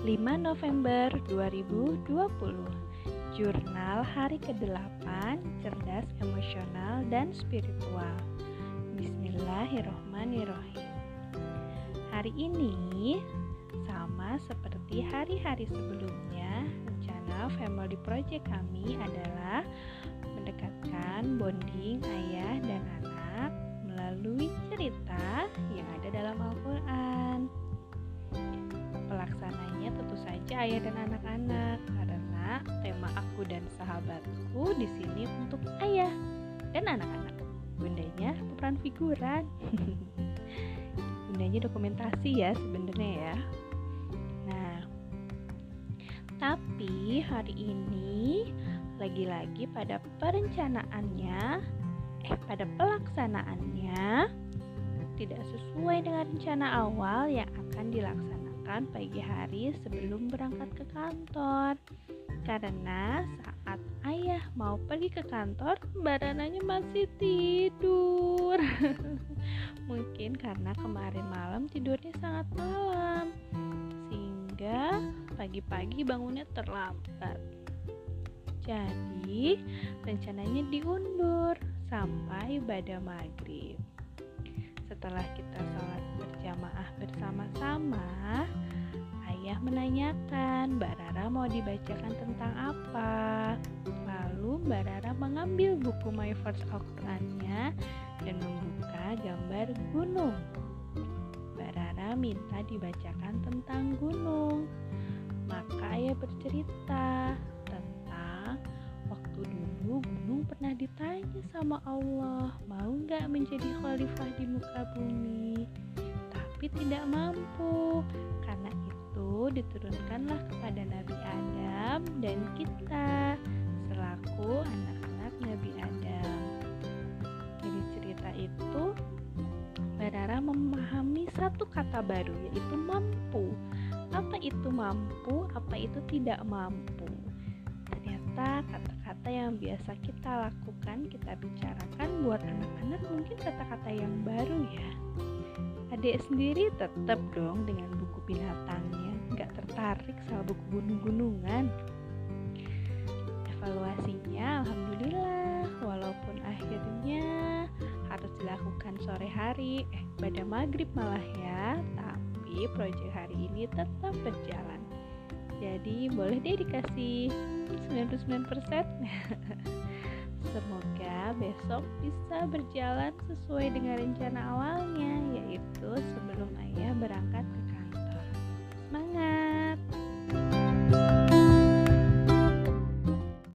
November 2020 Jurnal hari ke-8 Cerdas Emosional dan Spiritual. Bismillahirrohmanirrohim Hari ini sama seperti hari-hari sebelumnya Rencana Family Project kami adalah Mendekatkan bonding ayah dan anak saja ayah dan anak-anak karena tema aku dan sahabatku di sini untuk ayah dan anak-anak. Bundanya pemeran figuran. Bundanya dokumentasi ya sebenarnya ya. Nah, tapi hari ini lagi-lagi pada perencanaannya eh pada pelaksanaannya tidak sesuai dengan rencana awal yang akan dilaksanakan makan pagi hari sebelum berangkat ke kantor. Karena saat ayah mau pergi ke kantor, badananya masih tidur. Mungkin karena kemarin malam tidurnya sangat malam, sehingga pagi-pagi bangunnya terlambat. Jadi, rencananya diundur sampai pada maghrib. Setelah kita sholat berjamaah bersama-sama, ayah menanyakan Mbak Rara mau dibacakan tentang apa. Lalu Mbak Rara mengambil buku My First Al-Qurannya dan membuka gambar gunung. Mbak Rara minta dibacakan tentang gunung. Maka ayah bercerita pernah ditanya sama Allah mau nggak menjadi khalifah di muka bumi? Tapi tidak mampu. Karena itu diturunkanlah kepada Nabi Adam dan kita selaku anak-anak Nabi Adam. Dari cerita itu Barara memahami satu kata baru yaitu mampu. Apa itu mampu apa itu tidak mampu ternyata kata-kata yang biasa kita lakukan kita bicarakan buat anak-anak mungkin kata-kata yang baru ya. Adik sendiri tetap dong dengan buku binatangnya nggak tertarik sama buku gunung-gunungan. Evaluasinya alhamdulillah walaupun akhirnya harus dilakukan sore hari eh pada maghrib malah ya tapi proyek hari ini tetap berjalan jadi boleh deh dikasih 99% semoga besok bisa berjalan sesuai dengan rencana awalnya yaitu sebelum ayah berangkat ke kantor